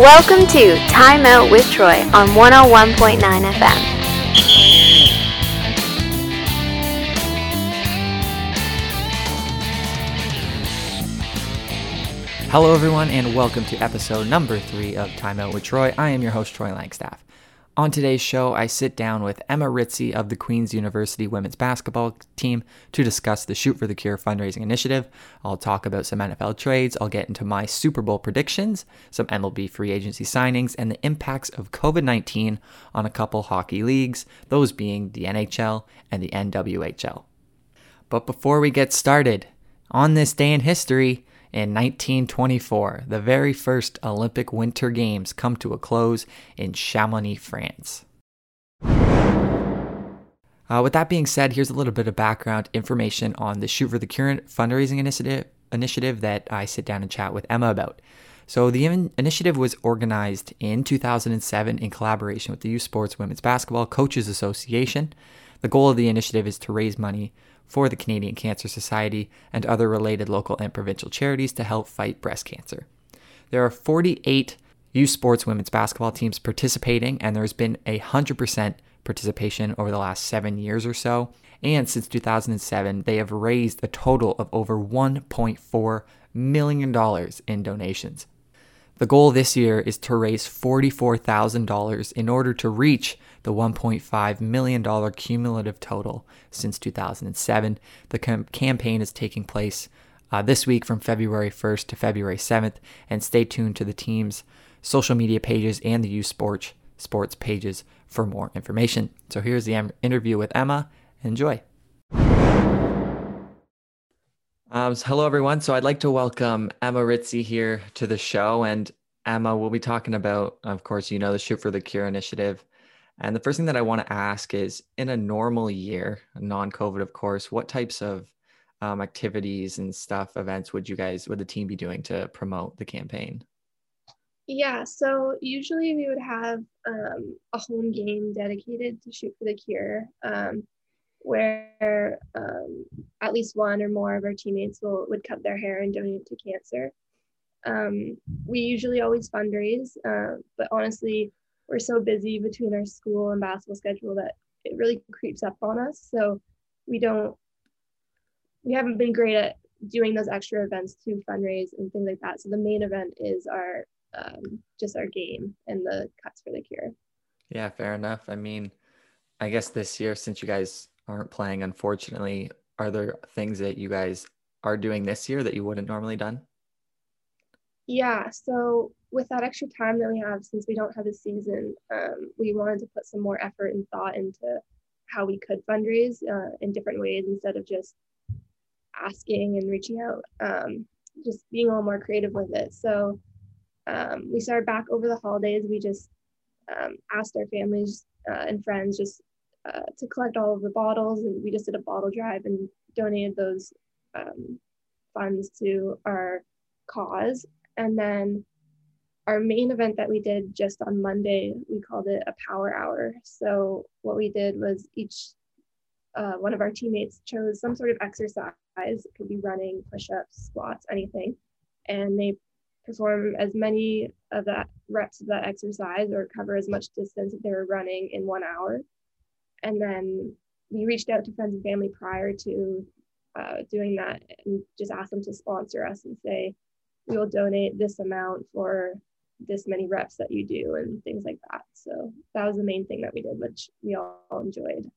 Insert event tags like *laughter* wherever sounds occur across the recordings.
Welcome to Time Out with Troy on 101.9 FM. Hello, everyone, and welcome to episode number three of Time Out with Troy. I am your host, Troy Langstaff. On today's show, I sit down with Emma Ritzy of the Queen's University women's basketball team to discuss the Shoot for the Cure fundraising initiative. I'll talk about some NFL trades, I'll get into my Super Bowl predictions, some MLB free agency signings, and the impacts of COVID 19 on a couple hockey leagues, those being the NHL and the NWHL. But before we get started, on this day in history, in 1924, the very first Olympic Winter Games come to a close in Chamonix, France. Uh, with that being said, here's a little bit of background information on the Shoot for the Cure fundraising initiative, initiative that I sit down and chat with Emma about. So, the in- initiative was organized in 2007 in collaboration with the U Sports Women's Basketball Coaches Association. The goal of the initiative is to raise money for the Canadian Cancer Society and other related local and provincial charities to help fight breast cancer. There are 48 U Sports women's basketball teams participating, and there's been a 100% participation over the last seven years or so. And since 2007, they have raised a total of over $1.4 million in donations. The goal this year is to raise $44,000 in order to reach the $1.5 million cumulative total since 2007. The com- campaign is taking place uh, this week from February 1st to February 7th, and stay tuned to the team's social media pages and the U Sports sports pages for more information. So here's the interview with Emma. Enjoy. Um, so hello, everyone. So I'd like to welcome Emma Ritzy here to the show. And Emma, we'll be talking about, of course, you know, the Shoot for the Cure initiative. And the first thing that I want to ask is in a normal year, non COVID, of course, what types of um, activities and stuff, events would you guys, would the team be doing to promote the campaign? Yeah, so usually we would have um, a home game dedicated to Shoot for the Cure, um, where um, at least one or more of our teammates will would cut their hair and donate to cancer. Um, we usually always fundraise, uh, but honestly, we're so busy between our school and basketball schedule that it really creeps up on us. So we don't, we haven't been great at doing those extra events to fundraise and things like that. So the main event is our um, just our game and the cuts for the cure. Yeah, fair enough. I mean, I guess this year, since you guys aren't playing, unfortunately, are there things that you guys are doing this year that you wouldn't normally done? Yeah, so with that extra time that we have, since we don't have a season, um, we wanted to put some more effort and thought into how we could fundraise uh, in different ways instead of just asking and reaching out, um, just being a little more creative with it. So um, we started back over the holidays. We just um, asked our families uh, and friends just uh, to collect all of the bottles, and we just did a bottle drive and donated those um, funds to our cause. And then our main event that we did just on Monday, we called it a power hour. So what we did was each uh, one of our teammates chose some sort of exercise. It could be running, push-ups, squats, anything, and they perform as many of that reps of that exercise or cover as much distance that they were running in one hour. And then we reached out to friends and family prior to uh, doing that and just asked them to sponsor us and say, we will donate this amount for this many reps that you do and things like that. So that was the main thing that we did, which we all enjoyed.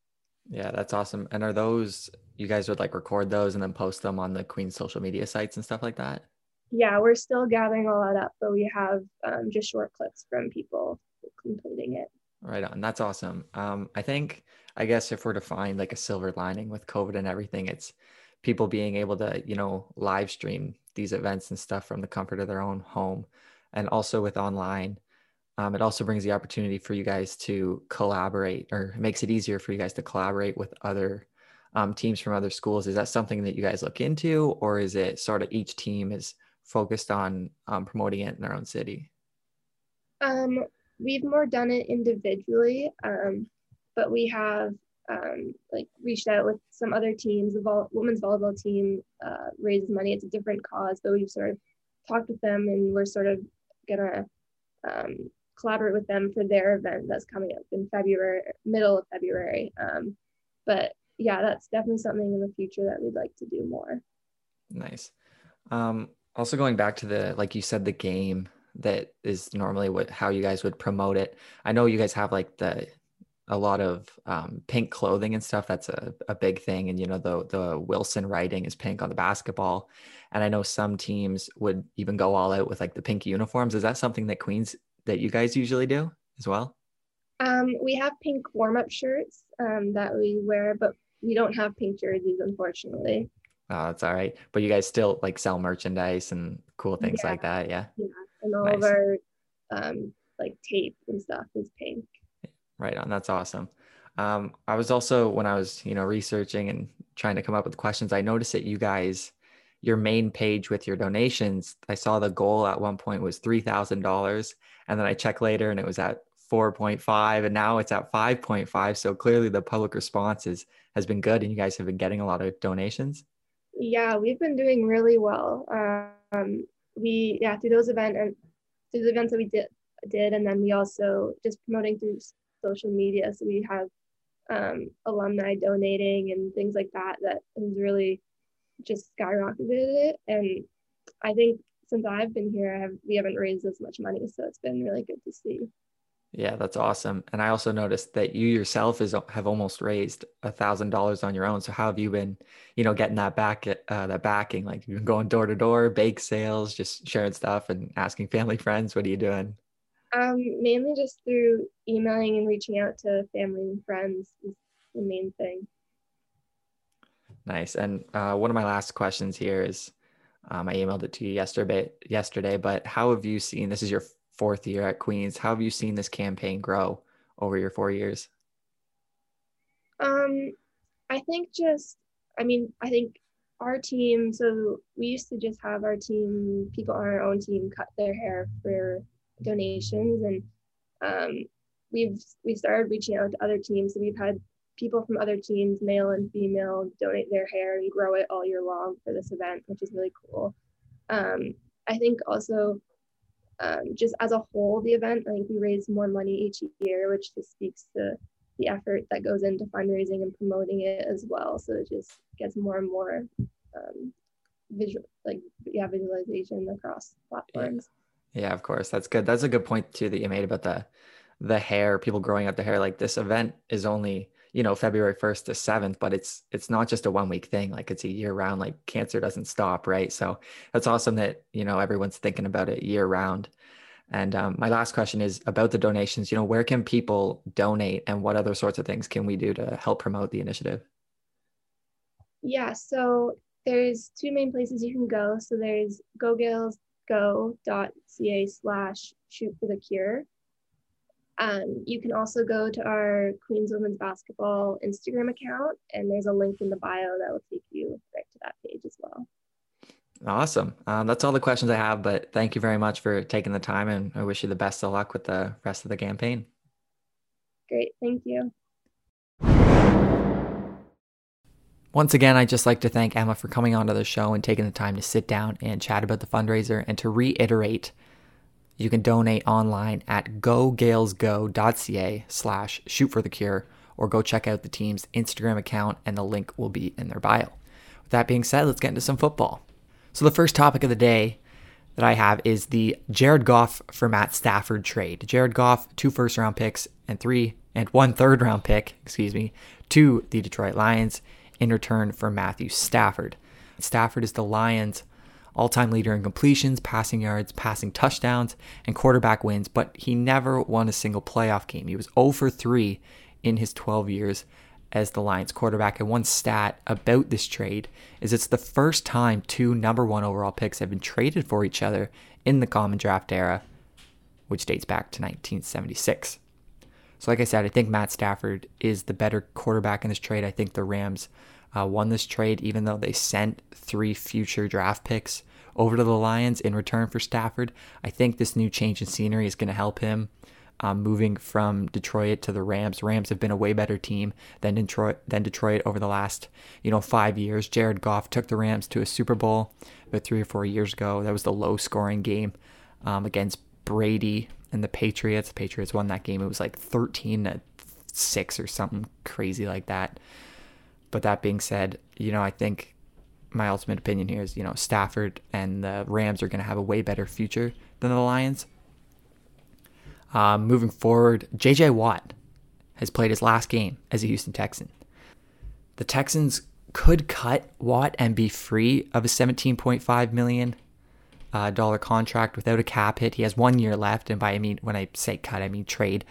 Yeah, that's awesome. And are those you guys would like record those and then post them on the Queen's social media sites and stuff like that? Yeah, we're still gathering all that up, but we have um, just short clips from people completing it. Right on. That's awesome. Um, I think, I guess, if we're to find like a silver lining with COVID and everything, it's people being able to, you know, live stream these events and stuff from the comfort of their own home. And also with online, um, it also brings the opportunity for you guys to collaborate or makes it easier for you guys to collaborate with other um, teams from other schools. Is that something that you guys look into, or is it sort of each team is focused on um, promoting it in their own city? Um, we've more done it individually, um, but we have um, like reached out with some other teams. The vol- women's volleyball team uh, raises money. It's a different cause, but we've sort of talked with them, and we're sort of gonna um, collaborate with them for their event that's coming up in February, middle of February. Um, but yeah, that's definitely something in the future that we'd like to do more. Nice. Um, also going back to the like you said the game that is normally what how you guys would promote it. I know you guys have like the a lot of um, pink clothing and stuff. That's a, a big thing. And you know the the Wilson writing is pink on the basketball, and I know some teams would even go all out with like the pink uniforms. Is that something that Queens that you guys usually do as well? Um, we have pink warm up shirts um, that we wear, but we don't have pink jerseys, unfortunately. Oh, that's all right. But you guys still like sell merchandise and cool things yeah. like that, yeah. Yeah, and all nice. of our um, like tape and stuff is pink. Right on. That's awesome. Um, I was also when I was you know researching and trying to come up with questions, I noticed that you guys, your main page with your donations, I saw the goal at one point was three thousand dollars, and then I checked later and it was at 4.5 and now it's at 5.5 so clearly the public response is, has been good and you guys have been getting a lot of donations yeah we've been doing really well um, we yeah through those events and through the events that we did did and then we also just promoting through social media. So we have um, alumni donating and things like that that has really just skyrocketed it. And i think since i've been here I have, we haven't raised as much money. So it's been really good to see yeah, that's awesome. And I also noticed that you yourself is have almost raised a thousand dollars on your own. So how have you been, you know, getting that back, uh, that backing? Like you've been going door to door, bake sales, just sharing stuff and asking family friends. What are you doing? Um, mainly just through emailing and reaching out to family and friends is the main thing. Nice. And uh, one of my last questions here is, um, I emailed it to you yesterday. Yesterday, but how have you seen? This is your fourth year at Queens. How have you seen this campaign grow over your four years? Um, I think just, I mean, I think our team, so we used to just have our team, people on our own team cut their hair for donations. And um, we've, we started reaching out to other teams. So we've had people from other teams, male and female, donate their hair and grow it all year long for this event, which is really cool. Um, I think also um, just as a whole, the event, I think we raise more money each year, which just speaks to the effort that goes into fundraising and promoting it as well. So it just gets more and more um, visual, like yeah, visualization across platforms. Yeah. yeah, of course, that's good. That's a good point too that you made about the the hair, people growing up the hair. Like this event is only you know february 1st to 7th but it's it's not just a one week thing like it's a year round like cancer doesn't stop right? So that's awesome that you know everyone's thinking about it year round. And um, my last question is about the donations you know where can people donate and what other sorts of things can we do to help promote the initiative? Yeah so there's two main places you can go. So there's gogaelsgo.ca slash shoot for the cure um, you can also go to our Queens Women's Basketball Instagram account, and there's a link in the bio that will take you right to that page as well. Awesome. Um, that's all the questions I have, but thank you very much for taking the time, and I wish you the best of luck with the rest of the campaign. Great. Thank you. Once again, I'd just like to thank Emma for coming onto the show and taking the time to sit down and chat about the fundraiser and to reiterate you can donate online at gogaelsgo.ca slash shoot for the cure or go check out the team's Instagram account and the link will be in their bio. With that being said, let's get into some football. So the first topic of the day that I have is the Jared Goff for Matt Stafford trade. Jared Goff, two first round picks and three and one third round pick, excuse me, to the Detroit Lions in return for Matthew Stafford. Stafford is the Lions' all time leader in completions, passing yards, passing touchdowns, and quarterback wins, but he never won a single playoff game. He was 0 for 3 in his 12 years as the Lions quarterback. And one stat about this trade is it's the first time two number one overall picks have been traded for each other in the common draft era, which dates back to 1976. So, like I said, I think Matt Stafford is the better quarterback in this trade. I think the Rams uh, won this trade, even though they sent three future draft picks over to the Lions in return for Stafford. I think this new change in scenery is going to help him. Um, moving from Detroit to the Rams. Rams have been a way better team than Detroit than Detroit over the last you know five years. Jared Goff took the Rams to a Super Bowl about three or four years ago. That was the low scoring game um, against Brady and the Patriots. The Patriots won that game. It was like 13 to 6 or something crazy like that. But that being said, you know, I think my ultimate opinion here is, you know, Stafford and the Rams are going to have a way better future than the Lions. Um, moving forward, JJ Watt has played his last game as a Houston Texan. The Texans could cut Watt and be free of a 17.5 million uh, dollar contract without a cap hit. He has one year left, and by I mean when I say cut, I mean trade.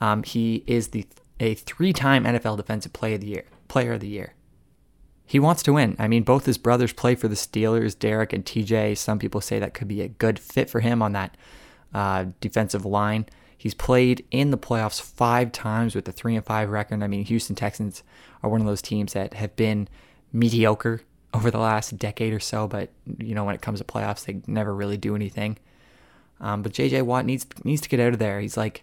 Um, he is the a three-time NFL Defensive Player of the Year. Player of the Year. He wants to win. I mean, both his brothers play for the Steelers, Derek and TJ. Some people say that could be a good fit for him on that uh, defensive line. He's played in the playoffs five times with a three and five record. I mean, Houston Texans are one of those teams that have been mediocre over the last decade or so, but you know when it comes to playoffs, they never really do anything. Um, but JJ Watt needs needs to get out of there. He's like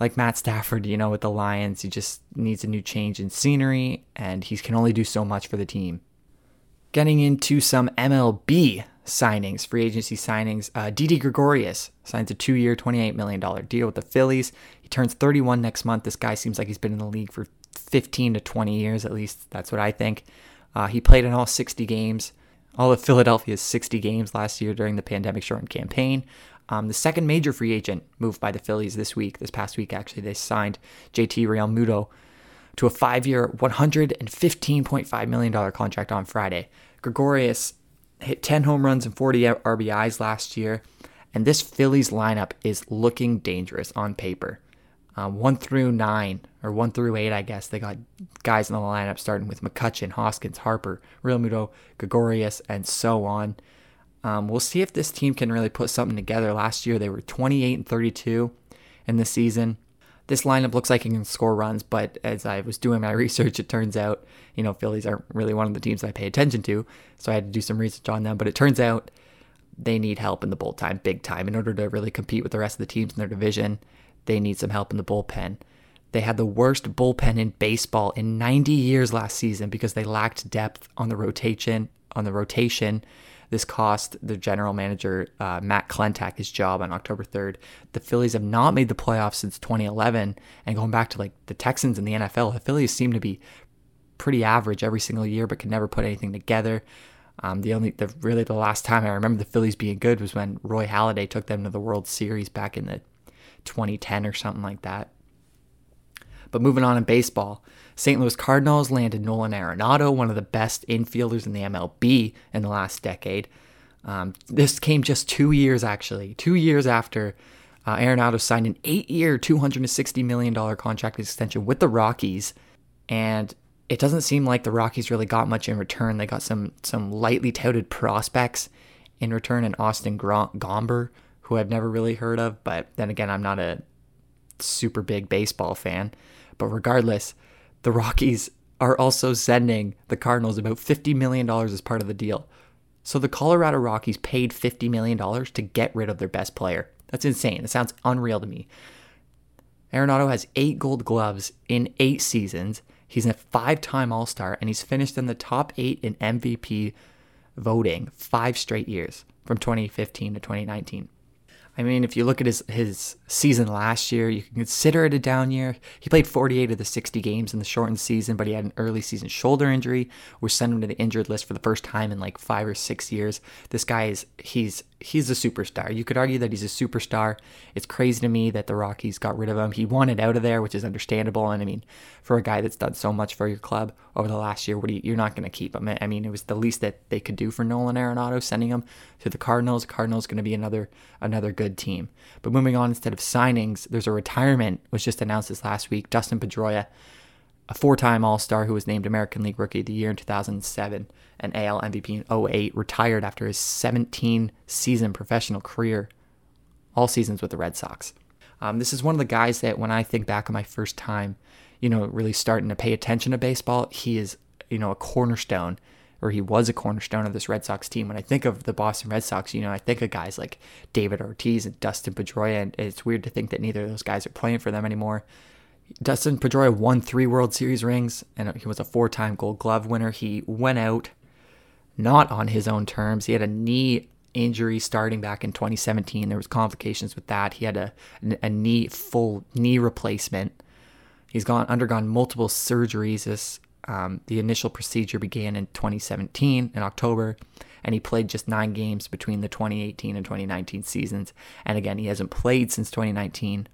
like Matt Stafford, you know, with the Lions. He just needs a new change in scenery, and he can only do so much for the team. Getting into some MLB signings, free agency signings. Uh, Didi Gregorius signs a two year, $28 million deal with the Phillies. He turns 31 next month. This guy seems like he's been in the league for 15 to 20 years, at least that's what I think. Uh, he played in all 60 games, all of Philadelphia's 60 games last year during the pandemic shortened campaign. Um, the second major free agent moved by the Phillies this week, this past week actually, they signed JT Realmuto to a five year, $115.5 million contract on Friday. Gregorius hit 10 home runs and 40 RBIs last year. And this Phillies lineup is looking dangerous on paper. Um, one through nine, or one through eight, I guess, they got guys in the lineup starting with McCutchen, Hoskins, Harper, Realmuto, Gregorius, and so on. Um, we'll see if this team can really put something together. Last year, they were 28 and 32 in the season this lineup looks like it can score runs, but as I was doing my *laughs* research, it turns out, you know, Phillies aren't really one of the teams I pay attention to. So I had to do some research on them. But it turns out they need help in the bullpen, big time. In order to really compete with the rest of the teams in their division, they need some help in the bullpen. They had the worst bullpen in baseball in 90 years last season because they lacked depth on the rotation, on the rotation this cost the general manager, uh, Matt Klentak, his job on October 3rd. The Phillies have not made the playoffs since 2011. And going back to like the Texans in the NFL, the Phillies seem to be pretty average every single year, but can never put anything together. Um, the only, the really the last time I remember the Phillies being good was when Roy Halladay took them to the World Series back in the 2010 or something like that. But moving on in baseball, St. Louis Cardinals landed Nolan Arenado, one of the best infielders in the MLB in the last decade. Um, this came just two years, actually, two years after uh, Arenado signed an eight-year, $260 million contract extension with the Rockies, and it doesn't seem like the Rockies really got much in return. They got some some lightly touted prospects in return, and Austin Gomber, who I've never really heard of, but then again, I'm not a super big baseball fan. But regardless, the Rockies are also sending the Cardinals about $50 million as part of the deal. So the Colorado Rockies paid $50 million to get rid of their best player. That's insane. It sounds unreal to me. Arenado has eight gold gloves in eight seasons. He's a five time All Star, and he's finished in the top eight in MVP voting five straight years from 2015 to 2019. I mean, if you look at his his season last year, you can consider it a down year. He played 48 of the 60 games in the shortened season, but he had an early season shoulder injury, which sent him to the injured list for the first time in like five or six years. This guy is he's he's a superstar. You could argue that he's a superstar. It's crazy to me that the Rockies got rid of him. He wanted out of there, which is understandable. And I mean, for a guy that's done so much for your club over the last year, what you, you're not going to keep him. I mean, it was the least that they could do for Nolan Arenado, sending him to the Cardinals. Cardinals going to be another another good team. But moving on, instead of signings, there's a retirement was just announced this last week. Dustin Pedroia a four time All Star who was named American League Rookie of the Year in 2007 and AL MVP in 08, retired after his 17 season professional career, all seasons with the Red Sox. Um, this is one of the guys that when I think back on my first time, you know, really starting to pay attention to baseball, he is, you know, a cornerstone or he was a cornerstone of this Red Sox team. When I think of the Boston Red Sox, you know, I think of guys like David Ortiz and Dustin Pedroia, and it's weird to think that neither of those guys are playing for them anymore. Dustin Pedroia won three World Series rings, and he was a four-time Gold Glove winner. He went out not on his own terms. He had a knee injury starting back in 2017. There was complications with that. He had a, a knee full knee replacement. He's gone undergone multiple surgeries. This um, the initial procedure began in 2017 in October, and he played just nine games between the 2018 and 2019 seasons. And again, he hasn't played since 2019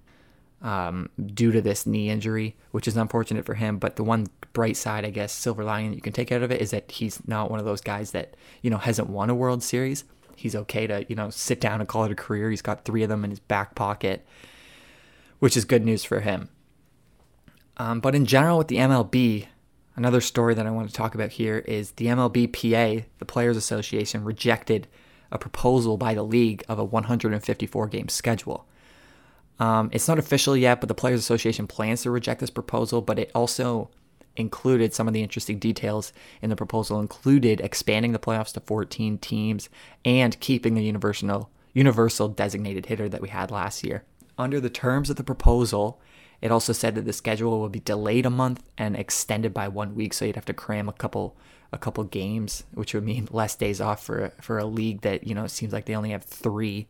um, due to this knee injury, which is unfortunate for him. But the one bright side, I guess, silver lining that you can take out of it is that he's not one of those guys that you know hasn't won a World Series. He's okay to you know sit down and call it a career. He's got three of them in his back pocket, which is good news for him. Um, but in general, with the MLB, Another story that I want to talk about here is the MLBPA, the Players Association, rejected a proposal by the league of a 154 game schedule. Um, it's not official yet, but the Players Association plans to reject this proposal, but it also included some of the interesting details in the proposal included expanding the playoffs to 14 teams and keeping the universal universal designated hitter that we had last year. Under the terms of the proposal, it also said that the schedule would be delayed a month and extended by one week, so you'd have to cram a couple a couple games, which would mean *laughs* less days off for for a league that you know it seems like they only have three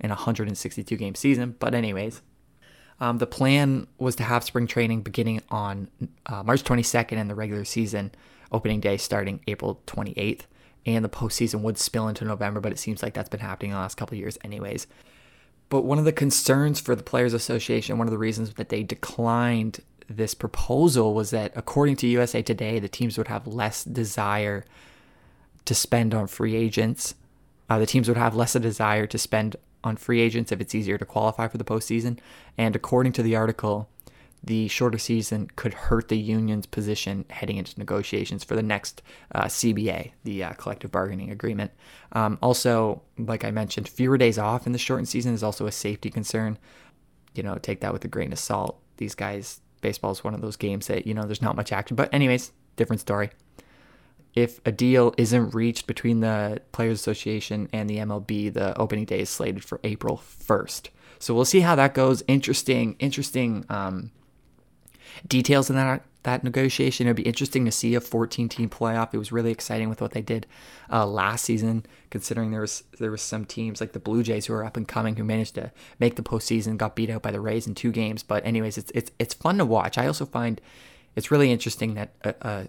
in a 162 game season. But anyways, um, the plan was to have spring training beginning on uh, March 22nd and the regular season opening day starting April 28th. And the postseason would spill into November, but it seems like that's been happening the last couple years, anyways. But one of the concerns for the Players Association, one of the reasons that they declined this proposal was that, according to USA Today, the teams would have less desire to spend on free agents. Uh, the teams would have less a desire to spend on free agents if it's easier to qualify for the postseason. And according to the article, the shorter season could hurt the union's position heading into negotiations for the next uh, CBA, the uh, collective bargaining agreement. Um, also, like I mentioned, fewer days off in the shortened season is also a safety concern. You know, take that with a grain of salt. These guys, baseball is one of those games that, you know, there's not much action. But, anyways, different story. If a deal isn't reached between the Players Association and the MLB, the opening day is slated for April 1st. So we'll see how that goes. Interesting, interesting um, details in that that negotiation. It'd be interesting to see a 14 team playoff. It was really exciting with what they did uh, last season, considering there was there was some teams like the Blue Jays who are up and coming who managed to make the postseason, got beat out by the Rays in two games. But anyways, it's it's it's fun to watch. I also find it's really interesting that a, a,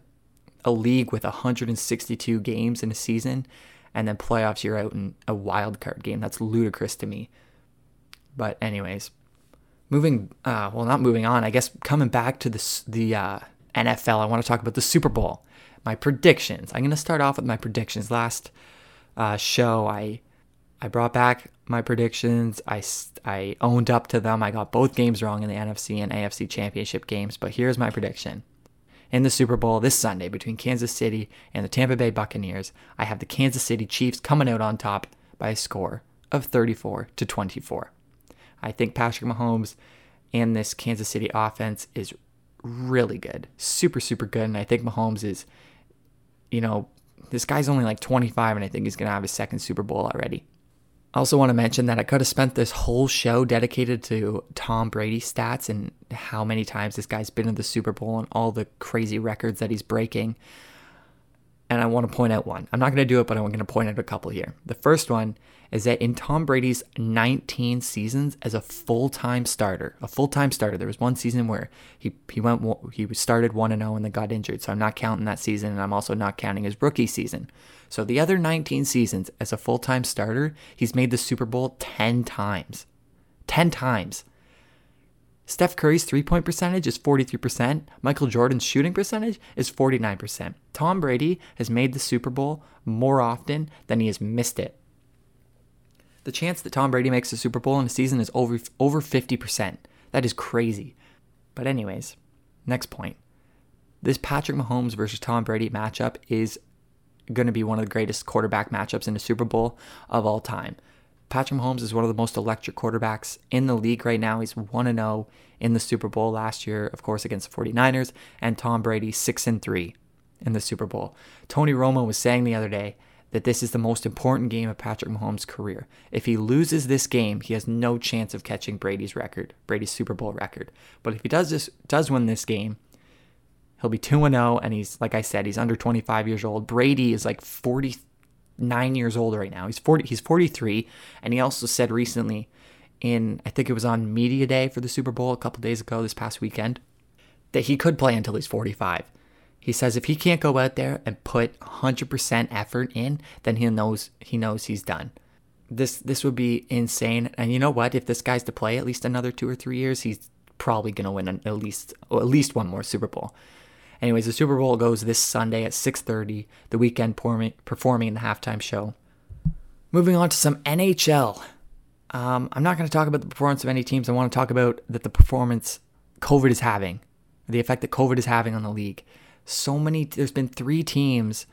a league with 162 games in a season and then playoffs you're out in a wild card game. That's ludicrous to me. But anyways, moving, uh, well, not moving on. I guess coming back to the the uh, NFL, I want to talk about the Super Bowl. My predictions. I'm going to start off with my predictions. Last uh, show, I I brought back my predictions. I I owned up to them. I got both games wrong in the NFC and AFC championship games. But here's my prediction. In the Super Bowl this Sunday between Kansas City and the Tampa Bay Buccaneers, I have the Kansas City Chiefs coming out on top by a score of 34 to 24. I think Patrick Mahomes and this Kansas City offense is really good, super, super good. And I think Mahomes is, you know, this guy's only like 25, and I think he's going to have his second Super Bowl already. I also want to mention that I could have spent this whole show dedicated to Tom Brady stats and how many times this guy's been in the Super Bowl and all the crazy records that he's breaking. And I want to point out one. I'm not going to do it, but I'm going to point out a couple here. The first one is that in Tom Brady's 19 seasons as a full-time starter, a full-time starter, there was one season where he he went he started 1 and 0 and then got injured. So I'm not counting that season and I'm also not counting his rookie season. So the other 19 seasons as a full-time starter, he's made the Super Bowl 10 times. 10 times. Steph Curry's three point percentage is 43%. Michael Jordan's shooting percentage is 49%. Tom Brady has made the Super Bowl more often than he has missed it. The chance that Tom Brady makes the Super Bowl in a season is over over 50%. That is crazy. But anyways, next point. This Patrick Mahomes versus Tom Brady matchup is going to be one of the greatest quarterback matchups in the Super Bowl of all time. Patrick Mahomes is one of the most electric quarterbacks in the league right now. He's 1 0 in the Super Bowl last year, of course, against the 49ers, and Tom Brady 6 3 in the Super Bowl. Tony Romo was saying the other day that this is the most important game of Patrick Mahomes' career. If he loses this game, he has no chance of catching Brady's record, Brady's Super Bowl record. But if he does this does win this game, he'll be 2 0 and he's like I said, he's under 25 years old. Brady is like 49 years old right now. He's 40, he's 43. And he also said recently in, I think it was on Media Day for the Super Bowl a couple days ago, this past weekend, that he could play until he's 45. He says if he can't go out there and put 100% effort in, then he knows he knows he's done. This this would be insane. And you know what? If this guy's to play at least another 2 or 3 years, he's probably going to win an, at least at least one more Super Bowl. Anyways, the Super Bowl goes this Sunday at 6:30, The Weeknd performing in the halftime show. Moving on to some NHL. Um, I'm not going to talk about the performance of any teams. I want to talk about that the performance COVID is having, the effect that COVID is having on the league. So many, there's been three teams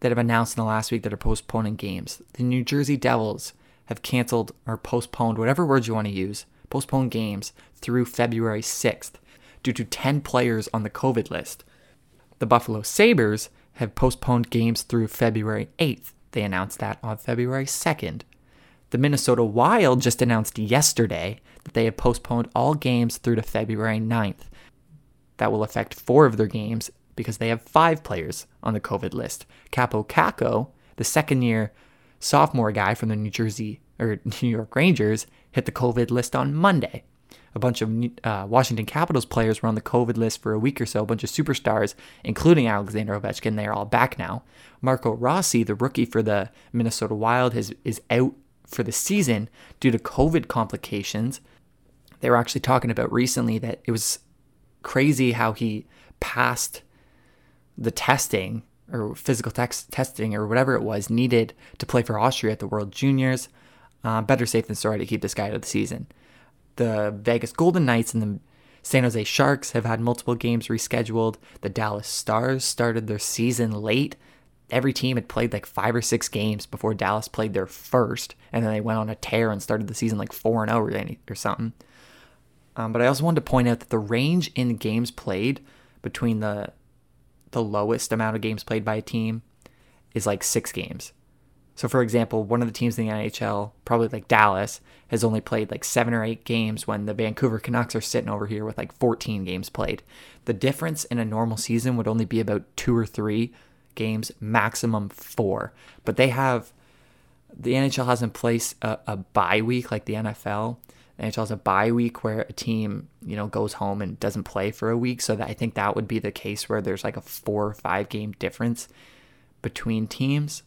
that have announced in the last week that are postponing games. The New Jersey Devils have canceled or postponed, whatever words you want to use, postponed games through February 6th due to 10 players on the COVID list. The Buffalo Sabres have postponed games through February 8th. They announced that on February 2nd. The Minnesota Wild just announced yesterday that they have postponed all games through to February 9th. That will affect four of their games because they have five players on the COVID list. Kaapo Kakko, the second year sophomore guy from the New Jersey or *laughs* New York Rangers, hit the COVID list on Monday. A bunch of uh, Washington Capitals players were on the COVID list for a week or so, a bunch of superstars, including Alexander Ovechkin. They are all back now. Marco Rossi, the rookie for the Minnesota Wild, has, is out for the season due to COVID complications. They were actually talking about recently that it was crazy how he passed the testing or physical tex- testing or whatever it was needed to play for Austria at the World Juniors. Uh, better safe than sorry to keep this guy out of the season. The Vegas Golden Knights and the San Jose Sharks have had multiple games rescheduled. The Dallas Stars started their season late. Every team had played like five or six games before Dallas played their first, and then they went on a tear and started the season like four and zero oh or something. Um, but I also wanted to point out that the range in games played between the the lowest amount of games played by a team is like six games. So, for example, one of the teams in the NHL, probably like Dallas, has only played like seven or eight games when the Vancouver Canucks are sitting over here with like 14 games played. The difference in a normal season would only be about two or three games, maximum four. But they have, the NHL has in place a, a bye week like the NFL. The NHL has a bye week where a team, you know, goes home and doesn't play for a week. So that I think that would be the case where there's like a four or five game difference between teams.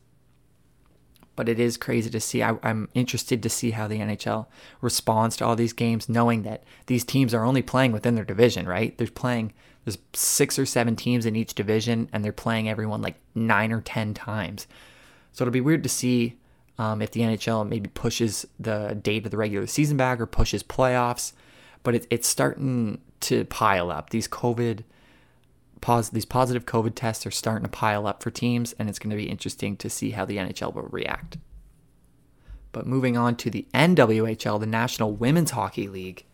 But it is crazy to see. I, I'm interested to see how the NHL responds to all these games, knowing that these teams are only playing within their division, right? They're playing, there's six or seven teams in each division, and they're playing everyone like nine or 10 times. So it'll be weird to see um, if the NHL maybe pushes the date of the regular season back or pushes playoffs. But it, it's starting to pile up. These COVID pos- these positive COVID tests are starting to pile up for teams, and it's going to be interesting to see how the NHL will react. But moving on to the NWHL, the National Women's Hockey League.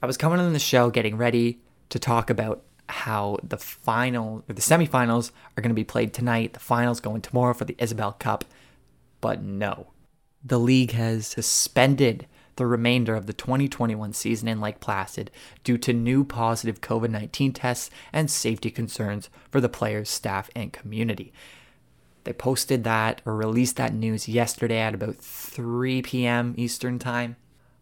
I was coming on the show getting ready to talk about how the final or the semifinals are going to be played tonight. The finals going tomorrow for the Isobel Cup. But no, the league has suspended the remainder of the 2021 season in Lake Placid due to new positive COVID 19 tests and safety concerns for the players, staff, and community. They posted that or released that news yesterday at about 3 p.m. Eastern Time.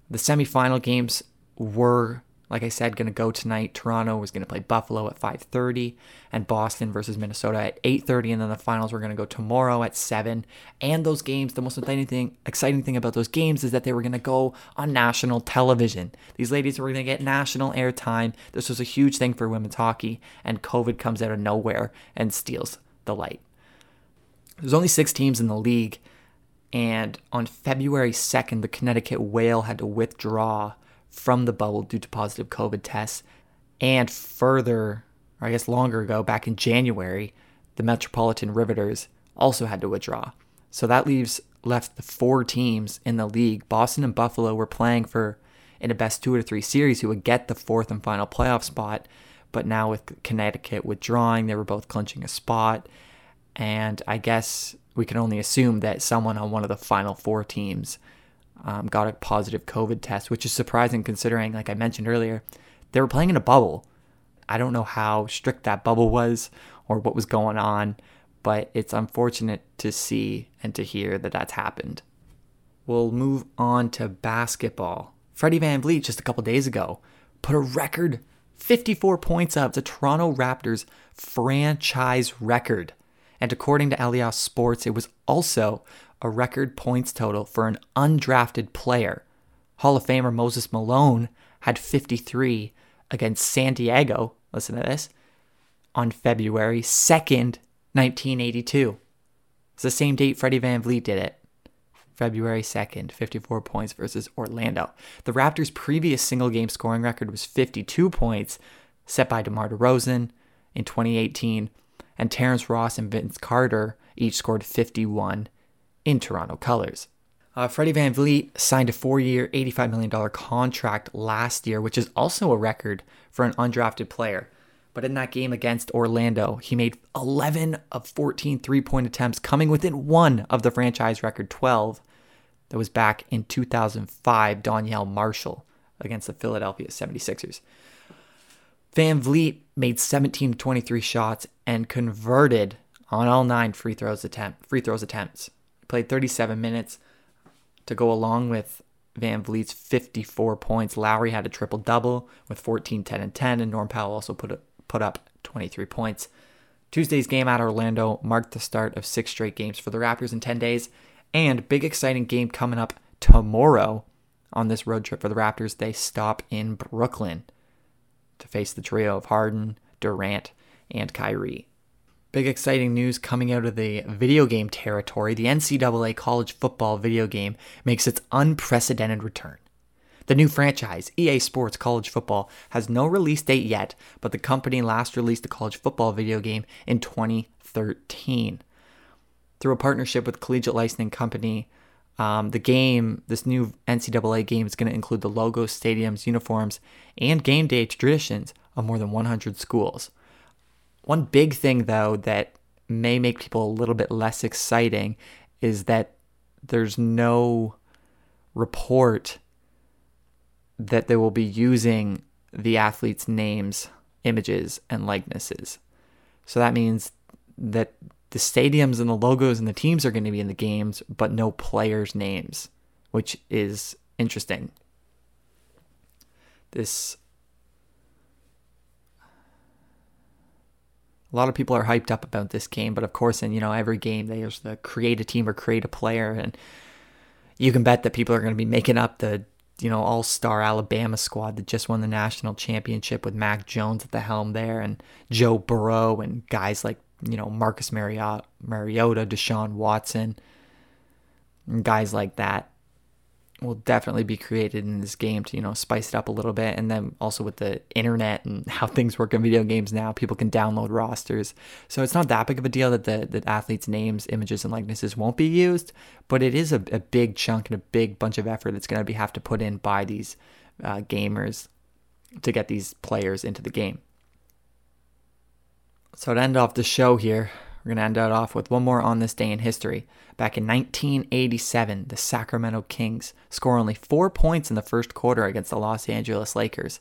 The semifinal games were like I said, going to go tonight. Toronto was going to play Buffalo at 5:30 and Boston versus Minnesota at 8:30 and then the finals were going to go tomorrow at 7. And those games, the most exciting thing, exciting thing about those games is that they were going to go on national television. These ladies were going to get national airtime. This was a huge thing for women's hockey and COVID comes out of nowhere and steals the light. There's only 6 teams in the league and on February 2nd the Connecticut Whale had to withdraw from the bubble due to positive COVID tests. And further, or I guess longer ago, back in January, the Metropolitan Riveters also had to withdraw. So that leaves left the four teams in the league. Boston and Buffalo were playing for in a best two or three series who would get the fourth and final playoff spot. But now with Connecticut withdrawing, they were both clinching a spot. And I guess we can only assume that someone on one of the final four teams um, got a positive COVID test, which is surprising considering, like I mentioned earlier, they were playing in a bubble. I don't know how strict that bubble was or what was going on, but it's unfortunate to see and to hear that that's happened. We'll move on to basketball. Freddie VanVleet, just a couple days ago put a record 54 points up, to Toronto Raptors franchise record. And according to Elias Sports, it was also a record points total for an undrafted player. Hall of Famer Moses Malone had 53 against San Diego, listen to this, on February 2nd, 1982. It's the same date Freddie VanVleet did it. February 2nd, 54 points versus Orlando. The Raptors' previous single game scoring record was 52 points, set by DeMar DeRozan in 2018, and Terrence Ross and Vince Carter each scored 51 in Toronto colors. Uh, Freddie VanVleet signed a four year, $85 million contract last year, which is also a record for an undrafted player. But in that game against Orlando, he made 11 of 14 three point attempts, coming within one of the franchise record 12 that was back in 2005, Donyell Marshall against the Philadelphia 76ers. VanVleet made 17 23 shots and converted on all nine free throws attempt free throws attempts. Played 37 minutes to go along with VanVleet's 54 points. Lowry had a triple double with 14, 10, and 10, and Norm Powell also put put up 23 points. Tuesday's game at Orlando marked the start of six straight games for the Raptors in 10 days, and big exciting game coming up tomorrow on this road trip for the Raptors. They stop in Brooklyn to face the trio of Harden, Durant, and Kyrie. Big exciting news coming out of the video game territory. The NCAA college football video game makes its unprecedented return. The new franchise, EA Sports College Football, has no release date yet, but the company last released a college football video game in 2013. Through a partnership with Collegiate Licensing Company, um, the game, this new NCAA game, is going to include the logos, stadiums, uniforms, and game day traditions of more than 100 schools. One big thing, though, that may make people a little bit less exciting is that there's no report that they will be using the athletes' names, images, and likenesses. So that means that the stadiums and the logos and the teams are going to be in the games, but no players' names, which is interesting. This a lot of people are hyped up about this game, but of course, in you know every game, there's the uh, create a team or create a player, and you can bet that people are going to be making up the you know all star Alabama squad that just won the national championship with Mac Jones at the helm there, and Joe Burrow and guys like you know, Marcus Mariota, Mariota, Deshaun Watson, and guys like that will definitely be created in this game to, you know, spice it up a little bit. And then also with the internet and *laughs* how things work in video games now, people can download rosters. So it's not that big of a deal that the, the athletes' names, images, and likenesses won't be used, but it is a, a big chunk and a big bunch of effort that's going to be have to put in by these uh, gamers to get these players into the game. So to end off the show here, we're going to end it off with one more on this day in history. Back in 1987, the Sacramento Kings score only four points in the first quarter against the Los Angeles Lakers.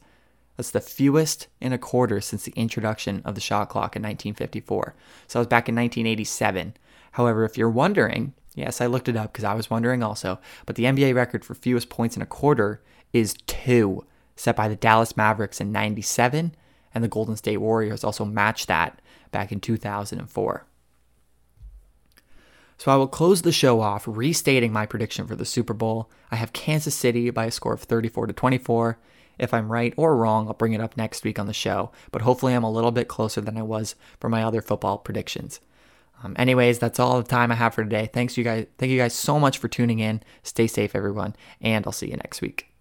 That's the fewest in a quarter since the introduction of the shot clock in 1954. So I was back in 1987. However, if you're wondering, yes, I looked it up because I was wondering also, but the NBA record for fewest points in a quarter is two, set by the Dallas Mavericks in 97, and the Golden State Warriors also matched that back in 2004. So I will close the show off restating my prediction for the Super Bowl. I have Kansas City by a score of 34 to 24. If I'm right or wrong, I'll bring it up next week on the show, but hopefully I'm a little bit closer than I was for my other football predictions. Um, anyways, that's all the time I have for today. Thanks you guys. Thank you guys so much for tuning in. Stay safe, everyone, and I'll see you next week.